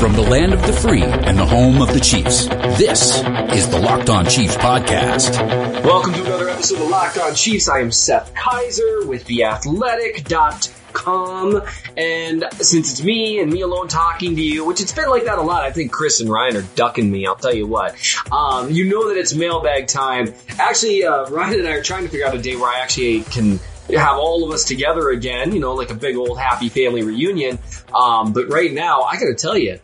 From the land of the free and the home of the Chiefs, this is the Locked On Chiefs podcast. Welcome to another episode of Locked On Chiefs. I am Seth Keysor with theathletic.com. And since it's me and me alone talking to you, which it's been like that a lot, I think Chris and Ryan are ducking me. I'll tell you what. Um, you know that it's mailbag time. Actually, uh, Ryan and I are trying to figure out a day where I actually can have all of us together again, you know, like a big old happy family reunion. Um, but right now, I gotta tell you,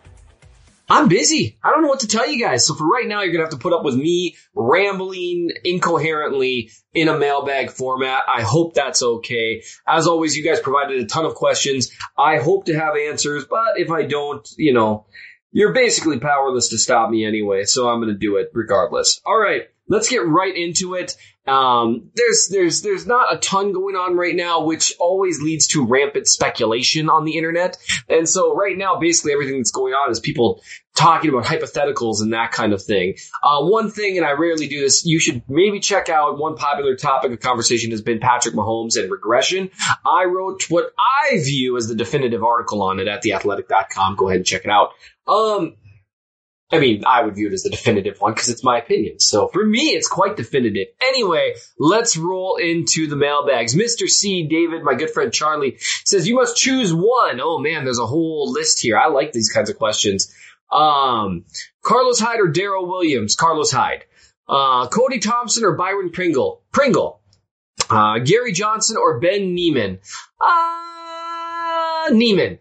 I'm busy. I don't know what to tell you guys. So for right now, you're going to have to put up with me rambling incoherently in a mailbag format. I hope that's okay. As always, you guys provided a ton of questions. I hope to have answers, but if I don't, you know, you're basically powerless to stop me anyway. So I'm going to do it regardless. All right. Let's get right into it. Um, there's there's there's not a ton going on right now, which always leads to rampant speculation on the internet. And so right now, basically everything that's going on is people talking about hypotheticals and that kind of thing. Uh, one thing, and I rarely do this, you should maybe check out one popular topic of conversation has been Patrick Mahomes and regression. I wrote what I view as the definitive article on it at theathletic.com. Go ahead and check it out. Um, I mean, I would view it as the definitive one because it's my opinion. So for me, it's quite definitive. Anyway, let's roll into the mailbags. Mr. C, David, my good friend Charlie says you must choose one. Oh man, there's a whole list here. I like these kinds of questions. Um, Carlos Hyde or Daryl Williams? Carlos Hyde. Uh, Cody Thompson or Byron Pringle? Pringle. Uh, Gary Johnson or Ben Niemann? Uh, Niemann.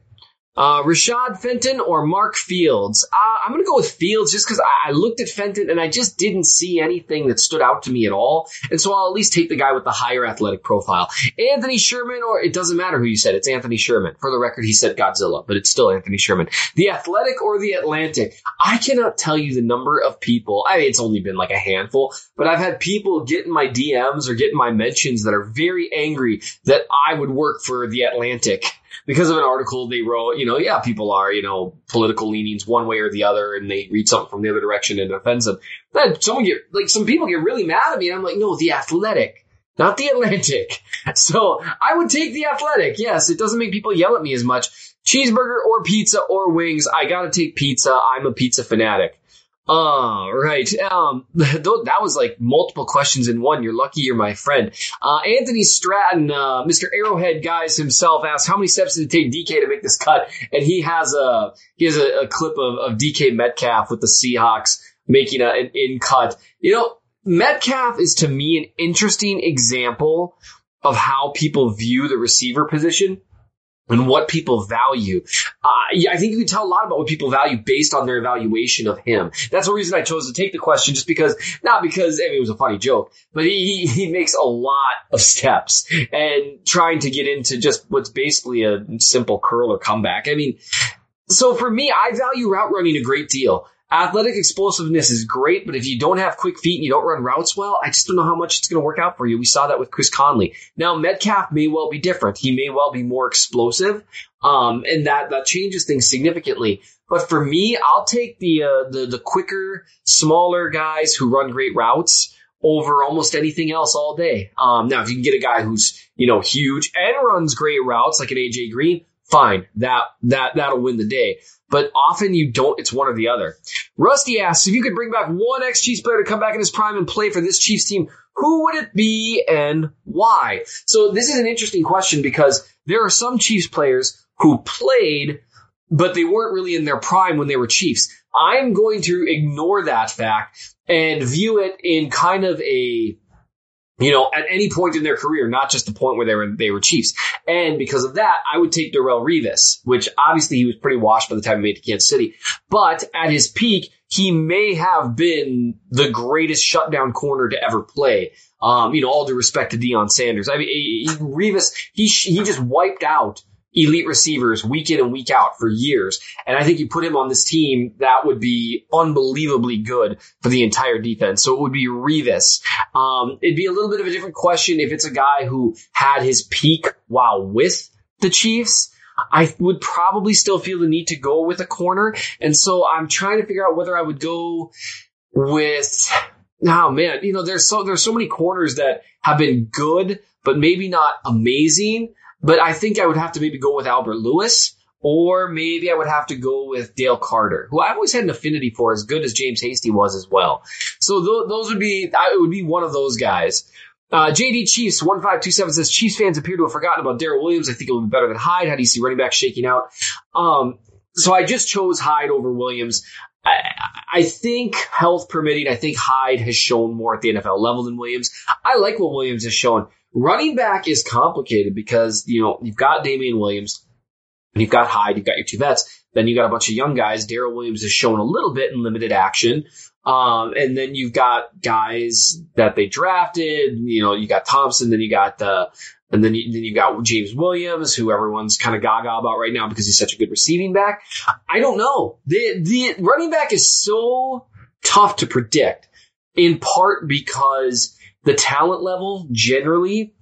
Uh, Rashad Fenton or Mark Fields? Uh, I'm going to go with Fields just because I, I, looked at Fenton and I just didn't see anything that stood out to me at all. And so I'll at least take the guy with the higher athletic profile. Anthony Sherman, or it doesn't matter who you said, it's Anthony Sherman. For the record, he said Godzilla, but it's still Anthony Sherman. The Athletic or the Atlantic? I cannot tell you the number of people. I mean, it's only been like a handful, but I've had people get in my DMs or get in my mentions that are very angry that I would work for the Atlantic because of an article they wrote, you know, yeah, people are, you know, political leanings one way or the other, and they read something from the other direction and it offends them. Then someone get, like, some people get really mad at me, and I'm like, no, the athletic, not the Atlantic. So I would take the athletic. Yes, it doesn't make people yell at me as much. Cheeseburger or pizza or wings. I gotta take pizza. I'm a pizza fanatic. Uh, right. Um, that was like multiple questions in one. You're lucky you're my friend. Uh, Anthony Stratton, uh, Mr. Arrowhead guys himself asked how many steps did it take DK to make this cut? And he has a, he has a, a clip of, of DK Metcalf with the Seahawks making a, an in cut. You know, Metcalf is to me an interesting example of how people view the receiver position and what people value. Uh, I think you can tell a lot about what people value based on their evaluation of him. That's the reason I chose to take the question, just because, not because, I mean, it was a funny joke, but he, he makes a lot of steps and trying to get into just what's basically a simple curl or comeback. I mean, so for me, I value route running a great deal. Athletic explosiveness is great, but if you don't have quick feet and you don't run routes well, I just don't know how much it's going to work out for you. We saw that with Chris Conley. Now Metcalf may well be different. He may well be more explosive, um, and that that changes things significantly. But for me, I'll take the uh, the the quicker, smaller guys who run great routes over almost anything else all day. Um, now, if you can get a guy who's you know huge and runs great routes like an AJ Green, fine. That that that'll win the day but often you don't. It's one or the other. Rusty asks if you could bring back one ex Chiefs player to come back in his prime and play for this Chiefs team, who would it be and why? So this is an interesting question because there are some Chiefs players who played, but they weren't really in their prime when they were Chiefs. I'm going to ignore that fact and view it in kind of a you know, at any point in their career, not just the point where they were they were Chiefs. And because of that, I would take Darrelle Revis, which obviously he was pretty washed by the time he made to Kansas City. But at his peak, he may have been the greatest shutdown corner to ever play. Um, you know, all due respect to Deion Sanders. I mean, Revis, he he just wiped out elite receivers week in and week out for years. And I think you put him on this team, that would be unbelievably good for the entire defense. So it would be Revis. Um, it'd be a little bit of a different question if it's a guy who had his peak while with the Chiefs. I would probably still feel the need to go with a corner. And so I'm trying to figure out whether I would go with, oh man, you know, there's so, there's so many corners that have been good, but maybe not amazing. But I think I would have to maybe go with Albert Lewis or maybe I would have to go with Dale Carter, who I've always had an affinity for, as good as James Hasty was as well. So th- those would be, it would be one of those guys. Uh, JD Chiefs 1527 says Chiefs fans appear to have forgotten about Daryl Williams. I think it will be better than Hyde. How do you see running back shaking out? Um, so I just chose Hyde over Williams. I, I think health permitting, I think Hyde has shown more at the NFL level than Williams. I like what Williams has shown. Running back is complicated because, you know, you've got Damien Williams and you've got Hyde, you've got your two vets. Then you've got a bunch of young guys. Daryl Williams has shown a little bit in limited action. Um, and then you've got guys that they drafted. You know, you got Thompson, then you got uh, and then you, then you got James Williams, who everyone's kind of gaga about right now because he's such a good receiving back. I don't know. The the running back is so tough to predict, in part because the talent level generally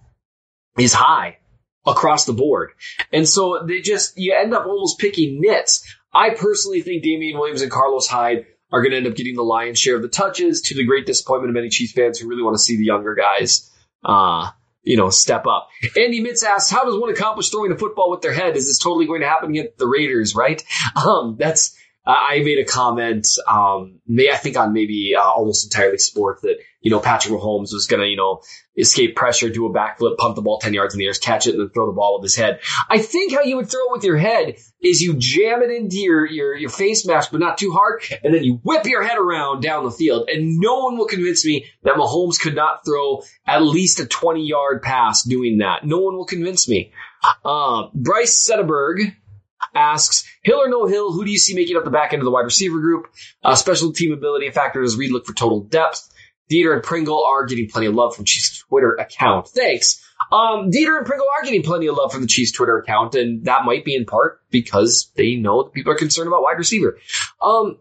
is high across the board, and so they just you end up almost picking nits. I personally think Damien Williams and Carlos Hyde are going to end up getting the lion's share of the touches to the great disappointment of many Chiefs fans who really want to see the younger guys, uh, you know, step up. Andy Mitz asks, how does one accomplish throwing a football with their head? Is this totally going to happen against the Raiders, right? Um, that's, I made a comment, um, may, I think on maybe uh, almost entirely sport that, you know, Patrick Mahomes was going to, you know, escape pressure, do a backflip, pump the ball 10 yards in the air, catch it, and then throw the ball with his head. I think how you would throw it with your head is you jam it into your, your, your face mask, but not too hard, and then you whip your head around down the field. And no one will convince me that Mahomes could not throw at least a 20 yard pass doing that. No one will convince me. Uh, Bryce Setterberg asks, Hill or no Hill, who do you see making up the back end of the wide receiver group? Uh, special team ability factor Reed look for total depth? Dieter and Pringle are getting plenty of love from Chiefs Twitter account. Thanks. Um, Dieter and Pringle are getting plenty of love from the Chiefs Twitter account, and that might be in part because they know that people are concerned about wide receiver. Um,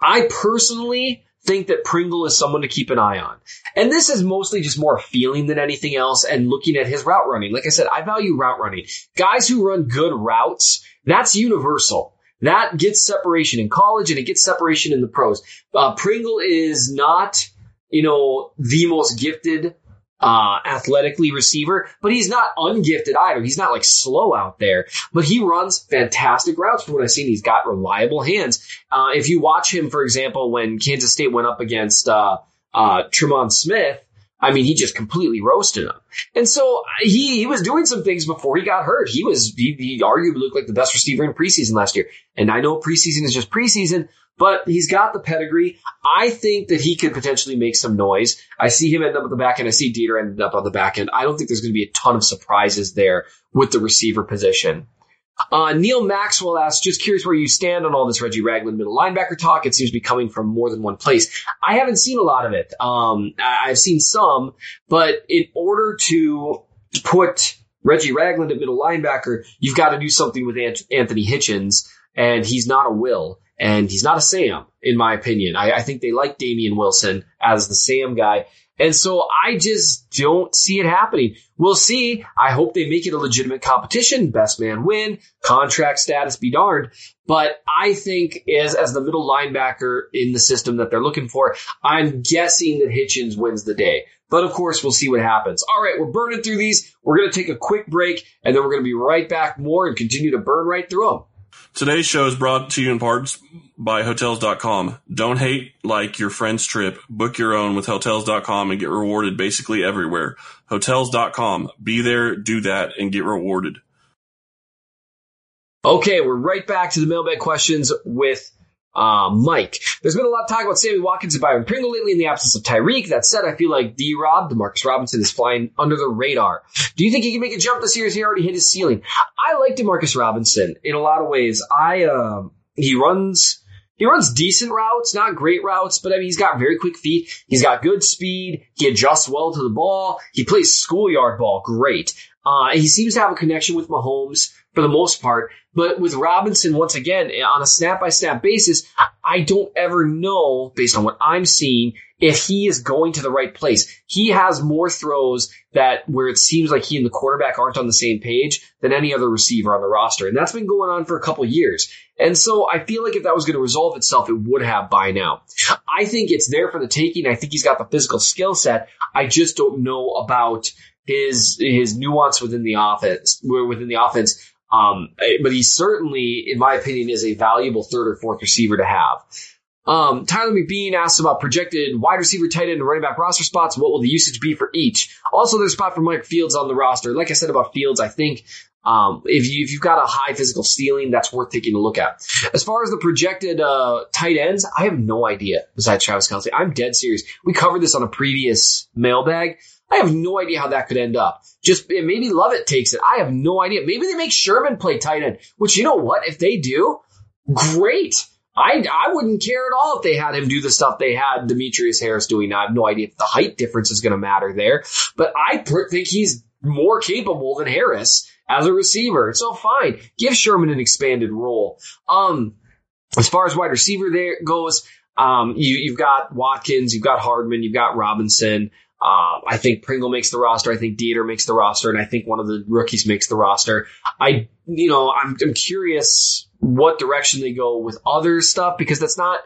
I personally think that Pringle is someone to keep an eye on. And this is mostly just more feeling than anything else and looking at his route running. Like I said, I value route running. Guys who run good routes, that's universal. That gets separation in college and it gets separation in the pros. Uh, Pringle is not you know, the most gifted uh, athletically receiver, but he's not ungifted either. He's not like slow out there, but he runs fantastic routes from what I've seen. He's got reliable hands. Uh, if you watch him, for example, when Kansas State went up against, uh, uh, Tremon Smith, I mean, he just completely roasted him. And so he, he was doing some things before he got hurt. He was, he, he arguably looked like the best receiver in preseason last year. And I know preseason is just preseason, but he's got the pedigree. I think that he could potentially make some noise. I see him end up at the back end. I see Dieter end up on the back end. I don't think there's going to be a ton of surprises there with the receiver position. Uh, Neil Maxwell asks, just curious where you stand on all this Reggie Ragland middle linebacker talk. It seems to be coming from more than one place. I haven't seen a lot of it. Um, I've seen some, but in order to put Reggie Ragland at middle linebacker, you've got to do something with Anthony Hitchens, and he's not a will and he's not a Sam, in my opinion. I, I think they like Damien Wilson as the Sam guy. And so I just don't see it happening. We'll see. I hope they make it a legitimate competition. Best man win. Contract status be darned. But I think as, as the middle linebacker in the system that they're looking for, I'm guessing that Hitchens wins the day. But of course, we'll see what happens. All right, we're burning through these. We're going to take a quick break and then we're going to be right back more and continue to burn right through them. Today's show is brought to you in parts by Hotels.com. Don't hate like your friend's trip. Book your own with Hotels.com and get rewarded basically everywhere. Hotels.com. Be there, do that, and get rewarded. Okay, we're right back to the mailbag questions with uh, Mike. There's been a lot of talk about Sammy Watkins and Byron Pringle lately in the absence of Tyreek. That said, I feel like D Rob, Demarcus Robinson is flying under the radar. Do you think he can make a jump this year? He already hit his ceiling? I like Demarcus Robinson in a lot of ways. I, uh, he runs, he runs decent routes, not great routes, but I mean, he's got very quick feet. He's got good speed. He adjusts well to the ball. He plays schoolyard ball great. Uh, he seems to have a connection with Mahomes for the most part. But with Robinson, once again, on a snap by snap basis, I don't ever know, based on what I'm seeing, if he is going to the right place. He has more throws that where it seems like he and the quarterback aren't on the same page than any other receiver on the roster. And that's been going on for a couple years. And so I feel like if that was going to resolve itself, it would have by now. I think it's there for the taking. I think he's got the physical skill set. I just don't know about his his nuance within the offense within the offense Um, but he certainly, in my opinion, is a valuable third or fourth receiver to have. Um, Tyler McBean asked about projected wide receiver, tight end, and running back roster spots. What will the usage be for each? Also, there's a spot for Mike Fields on the roster. Like I said about Fields, I think um, if you if you've got a high physical ceiling, that's worth taking a look at. As far as the projected uh, tight ends, I have no idea. Besides Travis Kelce, I'm dead serious. We covered this on a previous mailbag. I have no idea how that could end up. Just maybe Lovett takes it. I have no idea. Maybe they make Sherman play tight end. Which you know what? If they do, great. I, I wouldn't care at all if they had him do the stuff they had Demetrius Harris doing. I have no idea if the height difference is going to matter there, but I think he's more capable than Harris as a receiver. So fine, give Sherman an expanded role. Um, as far as wide receiver there goes, um, you, you've got Watkins, you've got Hardman, you've got Robinson. Uh, I think Pringle makes the roster. I think Dieter makes the roster, and I think one of the rookies makes the roster. I, you know, I'm, I'm curious what direction they go with other stuff because that's not,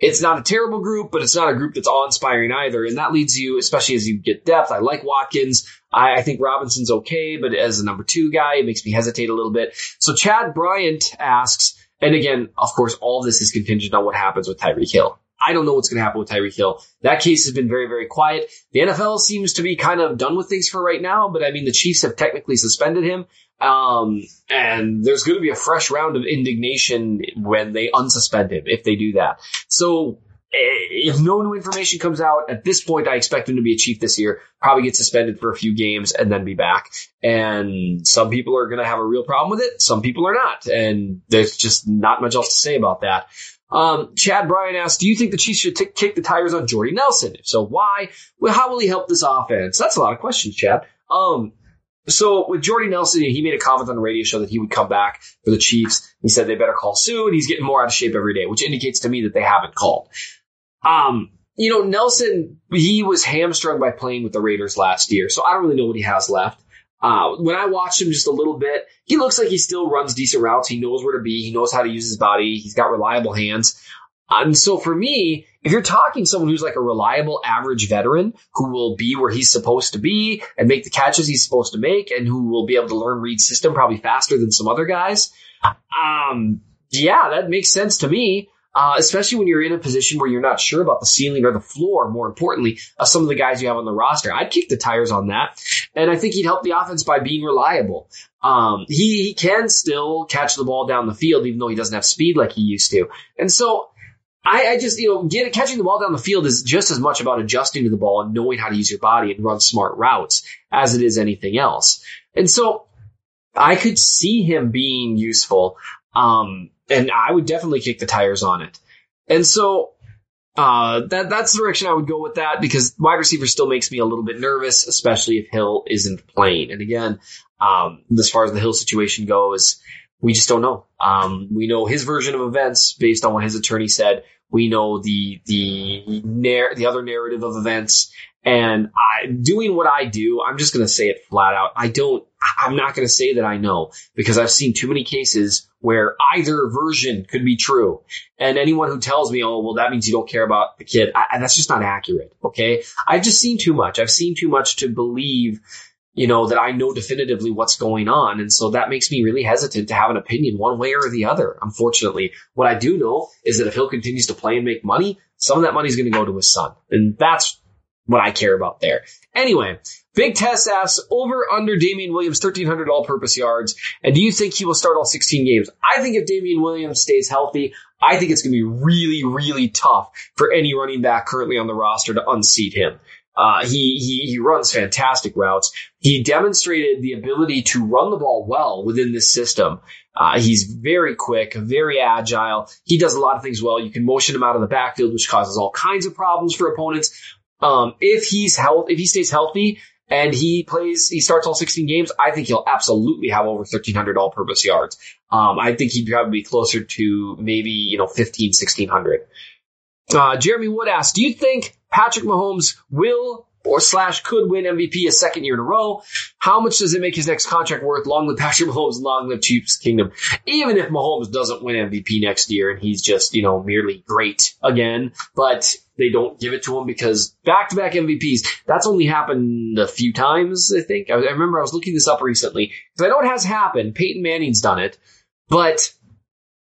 it's not a terrible group, but it's not a group that's awe-inspiring either. And that leads you, especially as you get depth. I like Watkins. I, I, think Robinson's okay, but as a number two guy, it makes me hesitate a little bit. So Chad Bryant asks, and again, of course, all this is contingent on what happens with Tyreek Hill. I don't know what's going to happen with Tyreek Hill. That case has been very, very quiet. The NFL seems to be kind of done with things for right now, but I mean, the Chiefs have technically suspended him. Um, and there's going to be a fresh round of indignation when they unsuspend him, if they do that. So, eh, if no new information comes out at this point, I expect him to be a chief this year. Probably get suspended for a few games and then be back. And some people are going to have a real problem with it. Some people are not. And there's just not much else to say about that. Um, Chad Bryan asked, do you think the Chiefs should t- kick the tires on Jordy Nelson? If so, why? Well, how will he help this offense? That's a lot of questions, Chad. Um, so with Jordy Nelson, he made a comment on the radio show that he would come back for the Chiefs. He said they better call soon. He's getting more out of shape every day, which indicates to me that they haven't called. Um, you know, Nelson, he was hamstrung by playing with the Raiders last year, so I don't really know what he has left. Uh, when I watched him just a little bit, he looks like he still runs decent routes. He knows where to be. He knows how to use his body. He's got reliable hands. And so for me, if you're talking someone who's like a reliable average veteran who will be where he's supposed to be and make the catches he's supposed to make and who will be able to learn read system probably faster than some other guys, um, yeah, that makes sense to me uh, especially when you're in a position where you're not sure about the ceiling or the floor, more importantly, of some of the guys you have on the roster. I'd kick the tires on that. And I think he'd help the offense by being reliable. Um, he, he can still catch the ball down the field, even though he doesn't have speed like he used to. And so I, I, just, you know, get, catching the ball down the field is just as much about adjusting to the ball and knowing how to use your body and run smart routes as it is anything else. And so I could see him being useful. Um, and I would definitely kick the tires on it. And so uh, that that's the direction I would go with that because wide receiver still makes me a little bit nervous, especially if Hill isn't playing. And again, um, as far as the Hill situation goes, we just don't know. Um, we know his version of events based on what his attorney said. We know the the the other narrative of events, and I doing what I do. I'm just going to say it flat out. I don't. I'm not going to say that I know because I've seen too many cases where either version could be true. And anyone who tells me, oh, well, that means you don't care about the kid, I, that's just not accurate. Okay. I've just seen too much. I've seen too much to believe, you know, that I know definitively what's going on. And so that makes me really hesitant to have an opinion one way or the other. Unfortunately, what I do know is that if Hill continues to play and make money, some of that money is going to go to his son. And that's what I care about there. Anyway, Big Test asks over under Damien Williams 1300 all purpose yards. And do you think he will start all 16 games? I think if Damien Williams stays healthy, I think it's going to be really, really tough for any running back currently on the roster to unseat him. Uh, he, he, he runs fantastic routes. He demonstrated the ability to run the ball well within this system. Uh, he's very quick, very agile. He does a lot of things well. You can motion him out of the backfield, which causes all kinds of problems for opponents. Um, if he's health, if he stays healthy and he plays, he starts all 16 games, I think he'll absolutely have over 1300 all purpose yards. Um, I think he'd probably be closer to maybe, you know, 15, 1600. Uh, Jeremy Wood asks, do you think Patrick Mahomes will or slash could win MVP a second year in a row. How much does it make his next contract worth? Long live Patrick Mahomes, long live Chiefs Kingdom. Even if Mahomes doesn't win MVP next year and he's just, you know, merely great again, but they don't give it to him because back to back MVPs, that's only happened a few times, I think. I, remember I was looking this up recently because I know it has happened. Peyton Manning's done it, but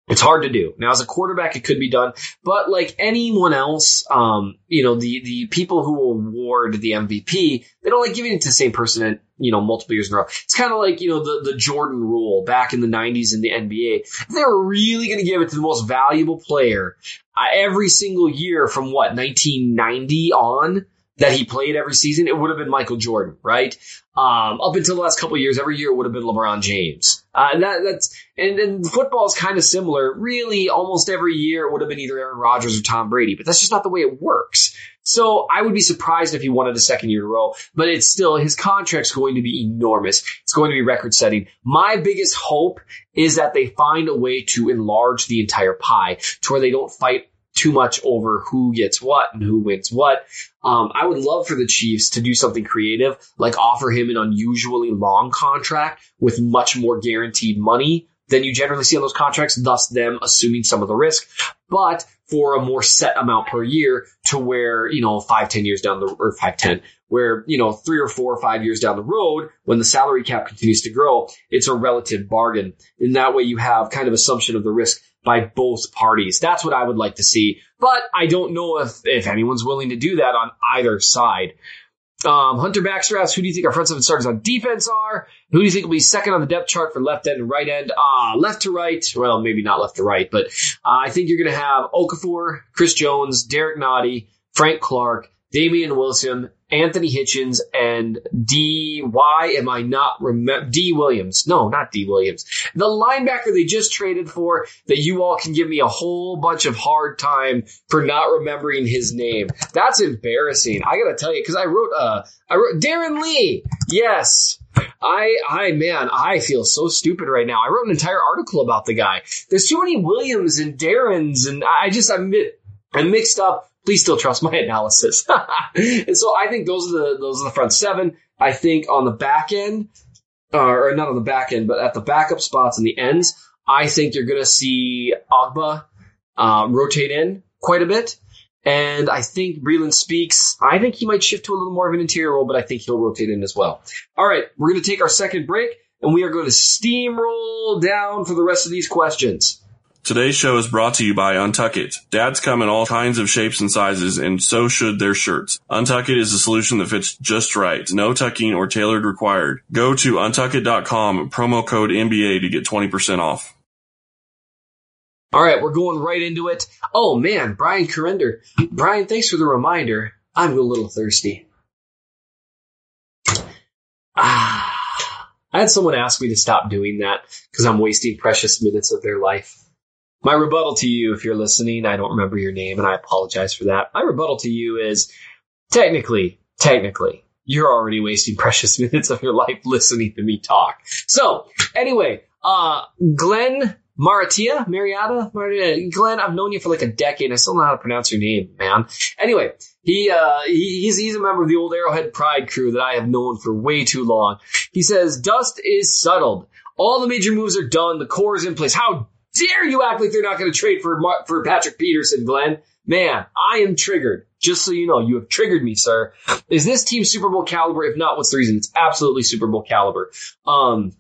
it's hard to do. Now, as a quarterback, it could be done, but like anyone else, um, you know, the, the people who award the MVP, they don't like giving it to the same person at, you know, multiple years in a row. It's kind of like, you know, the, the Jordan rule back in the 90s in the NBA. If they were really going to give it to the most valuable player uh, every single year from what, 1990 on, that he played every season, it would have been Michael Jordan, right? Um, up until the last couple years, every year it would have been LeBron James. Uh, and that, that's, and, and football is kind of similar. Really, almost every year it would have been either Aaron Rodgers or Tom Brady, but that's just not the way it works. So I would be surprised if he it a second year in a row, but it's still, his contract's going to be enormous. It's going to be record setting. My biggest hope is that they find a way to enlarge the entire pie to where they don't fight too much over who gets what and who wins what. Um, I would love for the Chiefs to do something creative, like offer him an unusually long contract with much more guaranteed money than you generally see on those contracts, thus them assuming some of the risk, but for a more set amount per year to where, you know, five, ten years down the, or five, ten, where, you know, three or four or five years down the road, when the salary cap continues to grow, it's a relative bargain. In that way, you have kind of assumption of the risk by both parties. That's what I would like to see. But I don't know if, if anyone's willing to do that on either side. Um, Hunter Baxter asks, who do you think our front seven starters on defense are? Who do you think will be second on the depth chart for left end and right end? Uh, left to right. Well, maybe not left to right, but uh, I think you're going to have Okafor, Chris Jones, Derrick Nnadi, Frank Clark, Damien Wilson, Anthony Hitchens, and D. Why am I not remember D. Williams? No, not D. Williams. The linebacker they just traded for that you all can give me a whole bunch of hard time for not remembering his name. That's embarrassing. I gotta tell you, because I wrote uh I wrote Darron Lee. Yes. I, I, man, I feel so stupid right now. I wrote an entire article about the guy. There's too many Williams and Darrens, and I just, I'm, I'm mixed up please still trust my analysis. and so I think those are the those are the front seven. I think on the back end, uh, or not on the back end, but at the backup spots and the ends, I think you're going to see Ogbah uh, rotate in quite a bit. And I think Breeland Speaks. I think he might shift to a little more of an interior role, but I think he'll rotate in as well. All right, we're going to take our second break, and we are going to steamroll down for the rest of these questions. Today's show is brought to you by Untuck It. Dads come in all kinds of shapes and sizes, and so should their shirts. Untuck It is a solution that fits just right. No tucking or tailored required. Go to untuckit.com, promo code NBA to get 20% off. All right, we're going right into it. Oh man, Brian Corrender. Brian, thanks for the reminder. I'm a little thirsty. Ah, I had someone ask me to stop doing that because I'm wasting precious minutes of their life. My rebuttal to you, if you're listening, I don't remember your name and I apologize for that. My rebuttal to you is technically, technically, you're already wasting precious minutes of your life listening to me talk. So anyway, uh, Glenn Maratia, Marietta, Marietta, Glenn, I've known you for like a decade. I still know how to pronounce your name, man. Anyway, he, uh, he, he's, he's a member of the old Arrowhead Pride crew that I have known for way too long. He says, dust is settled. All the major moves are done. The core is in place. How dare you act like they're not going to trade for for Patrick Peterson, Glenn? Man, I am triggered. Just so you know, you have triggered me, sir. Is this team Super Bowl caliber? If not, what's the reason? It's absolutely Super Bowl caliber. Um,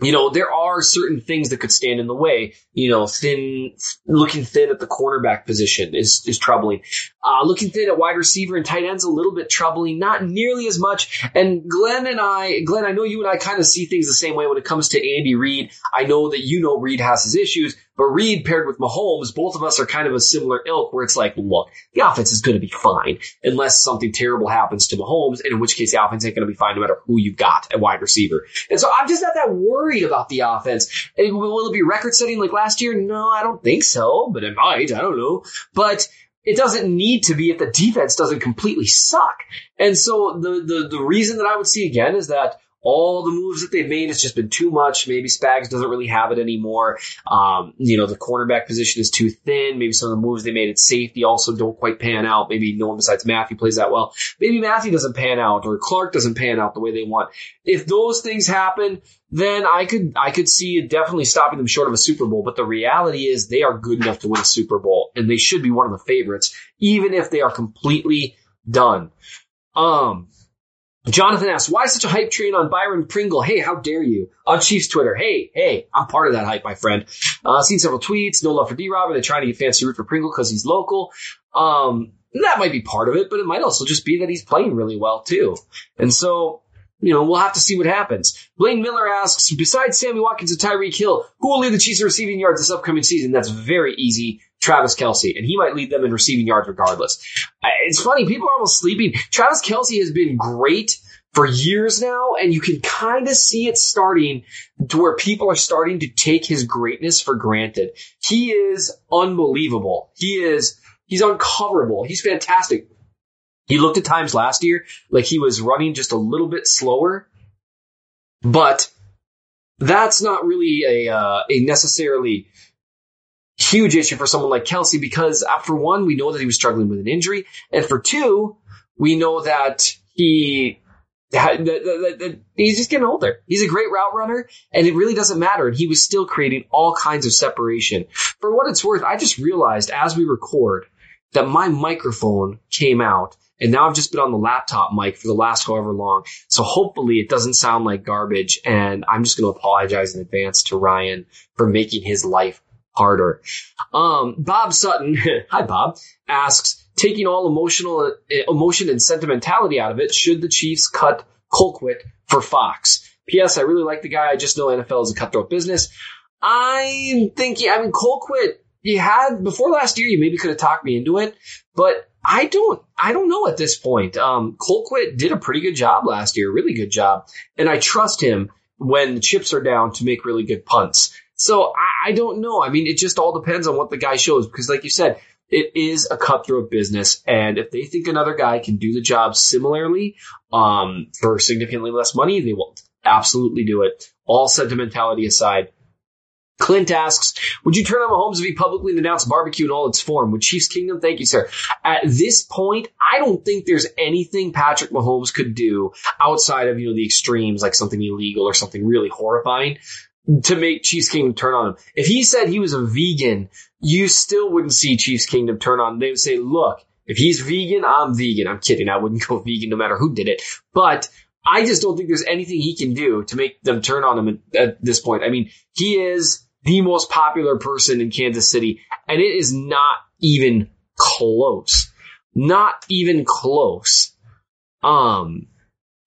you know, there are certain things that could stand in the way. You know, thin, looking thin at the cornerback position is, is troubling. Uh, looking thin at wide receiver and tight ends a little bit troubling, not nearly as much. And Glenn and I, Glenn, I know you and I kind of see things the same way when it comes to Andy Reid. I know that you know Reid has his issues, but Reid paired with Mahomes, both of us are kind of a similar ilk where it's like, look, the offense is going to be fine unless something terrible happens to Mahomes, and in which case the offense ain't going to be fine no matter who you've got at wide receiver. And so I'm just not that worried about the offense. And will it be record setting like last year? No, I don't think so, but it might. I don't know. But it doesn't need to be if the defense doesn't completely suck. And so the, the, the reason that I would see again is that all the moves that they've made, it's just been too much. Maybe Spags doesn't really have it anymore. Um, you know, the cornerback position is too thin. Maybe some of the moves they made at safety also don't quite pan out. Maybe no one besides Mathieu plays that well. Maybe Mathieu doesn't pan out or Clark doesn't pan out the way they want. If those things happen, then I could I could see it definitely stopping them short of a Super Bowl. But the reality is they are good enough to win a Super Bowl, and they should be one of the favorites, even if they are completely done. Um, Jonathan asks, why such a hype train on Byron Pringle? Hey, how dare you? On Chiefs Twitter. Hey, hey, I'm part of that hype, my friend. Uh, seen several tweets. No love for D-Rob. They're trying to get fancy root for Pringle because he's local. Um, that might be part of it, but it might also just be that he's playing really well too. And so, you know, we'll have to see what happens. Blaine Miller asks, besides Sammy Watkins and Tyreek Hill, who will lead the Chiefs in receiving yards this upcoming season? That's very easy. Travis Kelce, and he might lead them in receiving yards regardless. It's funny, people are almost sleeping. Travis Kelce has been great for years now, and you can kind of see it starting to where people are starting to take his greatness for granted. He is unbelievable. He is, he's uncoverable. He's fantastic. He looked at times last year like he was running just a little bit slower, but that's not really a, uh, a necessarily huge issue for someone like Kelce because uh, for one, we know that he was struggling with an injury. And for two, we know that he, that, that, that, he's just getting older. He's a great route runner and it really doesn't matter. And he was still creating all kinds of separation. For what it's worth, I just realized as we record that my microphone came out and now I've just been on the laptop mic for the last however long. So hopefully it doesn't sound like garbage. And I'm just going to apologize in advance to Ryan for making his life harder. Um, Bob Sutton, hi Bob, asks, taking all emotional emotion and sentimentality out of it, should the Chiefs cut Colquitt for Fox? P.S. I really like the guy. I just know NFL is a cutthroat business. I'm thinking, I mean, Colquitt, you had before last year, you maybe could have talked me into it, but I don't, I don't know at this point. Um, Colquitt did a pretty good job last year, really good job, and I trust him when the chips are down to make really good punts. So I, I don't know. I mean, it just all depends on what the guy shows because, like you said, it is a cutthroat business, and if they think another guy can do the job similarly um, for significantly less money, they will absolutely do it. All sentimentality aside. Clint asks, would you turn on Mahomes if he publicly announced barbecue in all its form? Would Chiefs Kingdom? Thank you, sir. At this point, I don't think there's anything Patrick Mahomes could do outside of, you know, the extremes, like something illegal or something really horrifying to make Chiefs Kingdom turn on him. If he said he was a vegan, you still wouldn't see Chiefs Kingdom turn on. They would say, look, if he's vegan, I'm vegan. I'm kidding. I wouldn't go vegan no matter who did it. But I just don't think there's anything he can do to make them turn on him at, at this point. I mean, he is the most popular person in Kansas City and it is not even close. Not even close. Um,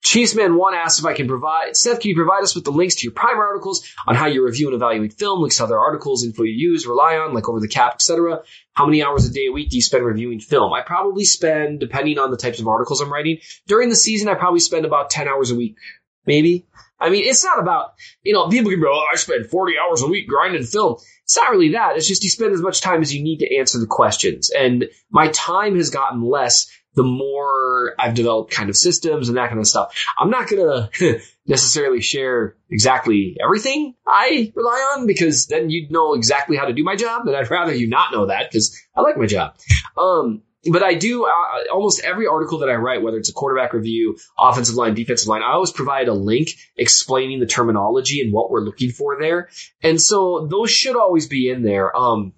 Chiefsman one asks if I can provide, Seth, can you provide us with the links to your primer articles on how you review and evaluate film, links to other articles, info you use, rely on, like over the cap, etc. How many hours a day a week do you spend reviewing film? I probably spend, depending on the types of articles I'm writing, during the season, I probably spend about 10 hours a week, maybe. I mean, it's not about, you know, people can be, oh, I spend 40 hours a week grinding film. It's not really that. It's just you spend as much time as you need to answer the questions. And my time has gotten less the more I've developed kind of systems and that kind of stuff. I'm not going to necessarily share exactly everything I rely on because then you'd know exactly how to do my job. And I'd rather you not know that because I like my job. Um, but I do uh, almost every article that I write, whether it's a quarterback review, offensive line, defensive line, I always provide a link explaining the terminology and what we're looking for there. And so those should always be in there. Um,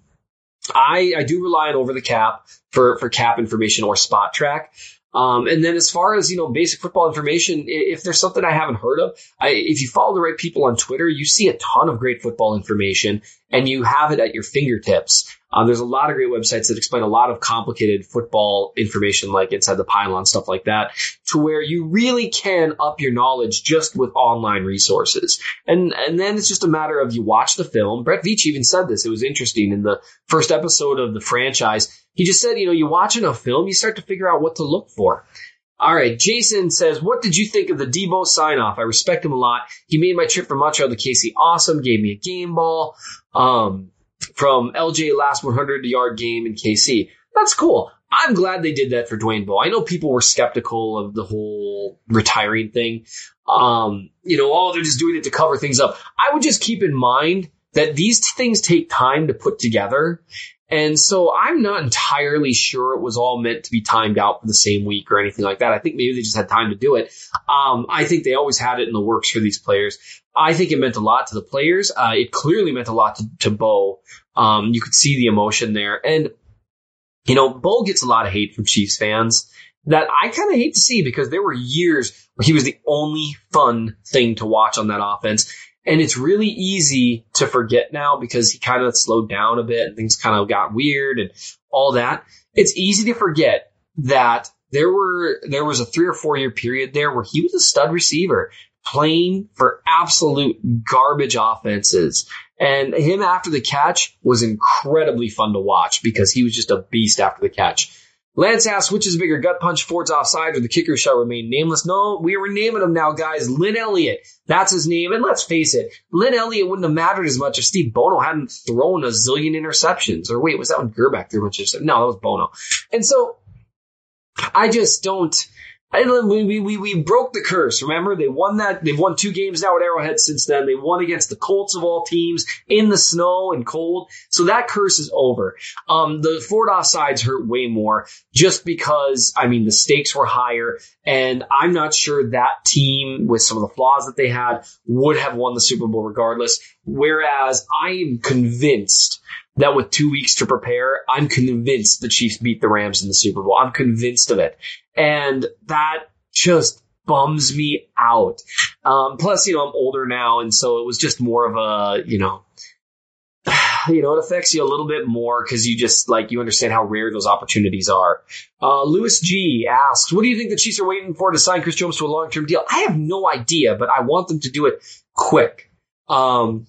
I, I do rely on over the cap for, for cap information or Spotrac. Um, and then as far as, you know, basic football information, if there's something I haven't heard of, I, if you follow the right people on Twitter, you see a ton of great football information and you have it at your fingertips. Um, there's a lot of great websites that explain a lot of complicated football information, like inside the pylon, stuff like that, to where you really can up your knowledge just with online resources. And, and then it's just a matter of you watch the film. Brett Veach even said this. It was interesting in the first episode of the franchise. He just said, you know, you watch enough film, you start to figure out what to look for. All right, Jason says, what did you think of the Debo sign off? I respect him a lot. He made my trip from Montreal to KC awesome, gave me a game ball. Um, from LJ last 100 yard game in KC. That's cool. I'm glad they did that for Dwayne Bowe. I know people were skeptical of the whole retiring thing. Um, you know, oh, they're just doing it to cover things up. I would just keep in mind that these things take time to put together. And so I'm not entirely sure it was all meant to be timed out for the same week or anything like that. I think maybe they just had time to do it. Um, I think they always had it in the works for these players. I think it meant a lot to the players. Uh, it clearly meant a lot to, to Bowe. Um, you could see the emotion there. And, you know, Bowe gets a lot of hate from Chiefs fans that I kind of hate to see because there were years where he was the only fun thing to watch on that offense. And it's really easy to forget now because he kind of slowed down a bit and things kind of got weird and all that. It's easy to forget that there were, there was a three or four year period there where he was a stud receiver playing for absolute garbage offenses. And him after the catch was incredibly fun to watch because he was just a beast after the catch. Lance asks, which is bigger, gut punch, Ford's offside, or the kicker shall remain nameless? No, we are naming him now, guys. Lin Elliott. That's his name. And let's face it, Lin Elliott wouldn't have mattered as much if Steve Bono hadn't thrown a zillion interceptions. Or wait, was that when Grbac threw a bunch of interceptions? No, that was Bono. And so, I just don't, we, we, we broke the curse. Remember, they won that. They've won two games now at Arrowhead since then. They won against the Colts of all teams in the snow and cold. So that curse is over. Um, the Ford offsides hurt way more just because, I mean, the stakes were higher and I'm not sure that team with some of the flaws that they had would have won the Super Bowl regardless. Whereas I am convinced that with two weeks to prepare, I'm convinced the Chiefs beat the Rams in the Super Bowl. I'm convinced of it. And that just bums me out. Um, plus, you know, I'm older now. And so it was just more of a, you know, you know, it affects you a little bit more because you just like you understand how rare those opportunities are. Uh, Lewis G asks, "What do you think the Chiefs are waiting for to sign Chris Jones to a long term deal?" I have no idea, but I want them to do it quick. Um,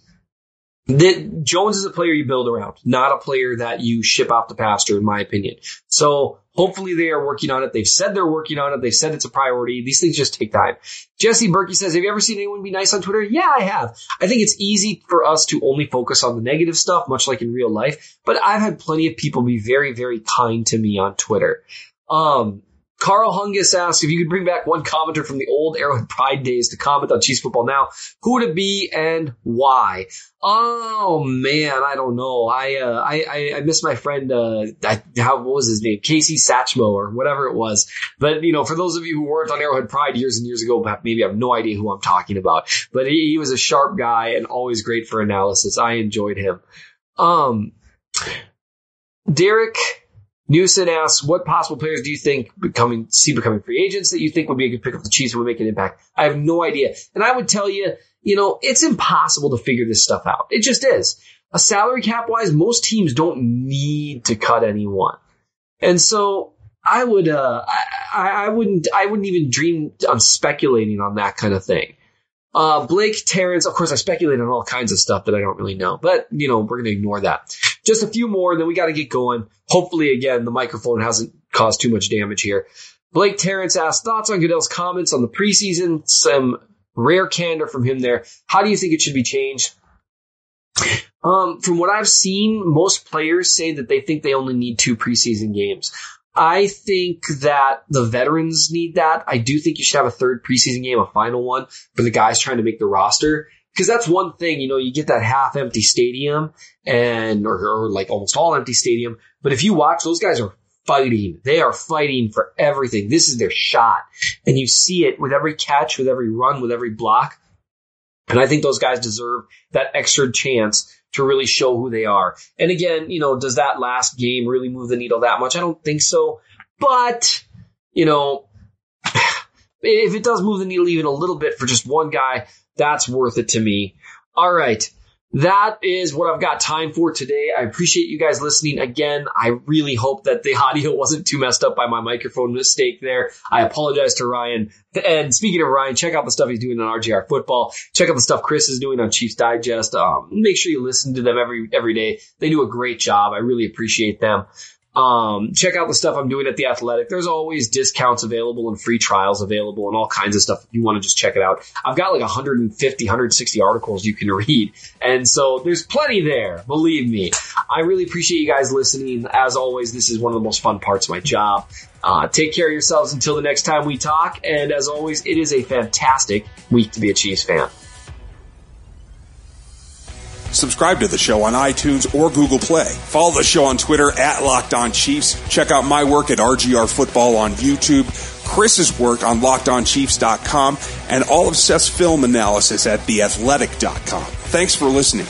that Jones is a player you build around, not a player that you ship off the pasture, in my opinion. So hopefully they are working on it. They've said they're working on it. They've said it's a priority. These things just take time. Jesse Berkey says, have you ever seen anyone be nice on Twitter? Yeah, I have. I think it's easy for us to only focus on the negative stuff, much like in real life, but I've had plenty of people be very, very kind to me on Twitter. Um, Carl Hungus asks if you could bring back one commenter from the old Arrowhead Pride days to comment on Chiefs football now. Who would it be and why? Oh man, I don't know. I uh, I, I miss my friend. Uh, I, how what was his name? Casey Satchmo or whatever it was. But you know, for those of you who weren't on Arrowhead Pride years and years ago, maybe I have no idea who I'm talking about. But he, he was a sharp guy and always great for analysis. I enjoyed him. Um, Derek Newson asks, what possible players do you think becoming, see becoming free agents that you think would be a good pick up the Chiefs and would make an impact? I have no idea. And I would tell you, you know, it's impossible to figure this stuff out. It just is. A salary cap wise, most teams don't need to cut anyone. And so I would, uh, I, I wouldn't, I wouldn't even dream on speculating on that kind of thing. Uh, Blake Terrence, of course, I speculate on all kinds of stuff that I don't really know, but you know, we're going to ignore that. Just a few more, and then we got to get going. Hopefully, again, the microphone hasn't caused too much damage here. Blake Terrence asked thoughts on Goodell's comments on the preseason. Some rare candor from him there. How do you think it should be changed? Um, from what I've seen, most players say that they think they only need two preseason games. I think that the veterans need that. I do think you should have a third preseason game, a final one for the guys trying to make the roster. Cause that's one thing, you know, you get that half empty stadium and, or, or like almost all empty stadium. But if you watch, those guys are fighting. They are fighting for everything. This is their shot. And you see it with every catch, with every run, with every block. And I think those guys deserve that extra chance to really show who they are. And again, you know, does that last game really move the needle that much? I don't think so. But, you know, if it does move the needle even a little bit for just one guy, that's worth it to me. All right that is what I've got time for today. I appreciate you guys listening again. I really hope that the audio wasn't too messed up by my microphone mistake there. I apologize to Ryan. And speaking of Ryan, check out the stuff he's doing on RGR football. Check out the stuff Chris is doing on Chiefs Digest. Um, make sure you listen to them every, every day. They do a great job. I really appreciate them. Um, check out the stuff I'm doing at the Athletic. There's always discounts available and free trials available and all kinds of stuff. If you want to just check it out, I've got like 150, 160 articles you can read, and so there's plenty there. Believe me. I really appreciate you guys listening. As always, this is one of the most fun parts of my job. Uh, take care of yourselves until the next time we talk. And as always, it is a fantastic week to be a Chiefs fan. Subscribe to the show on iTunes or Google Play. Follow the show on Twitter at Locked On Chiefs. Check out my work at RGR Football on YouTube, Chris's work on LockedOnChiefs.com, and all of Seth's film analysis at TheAthletic.com. Thanks for listening.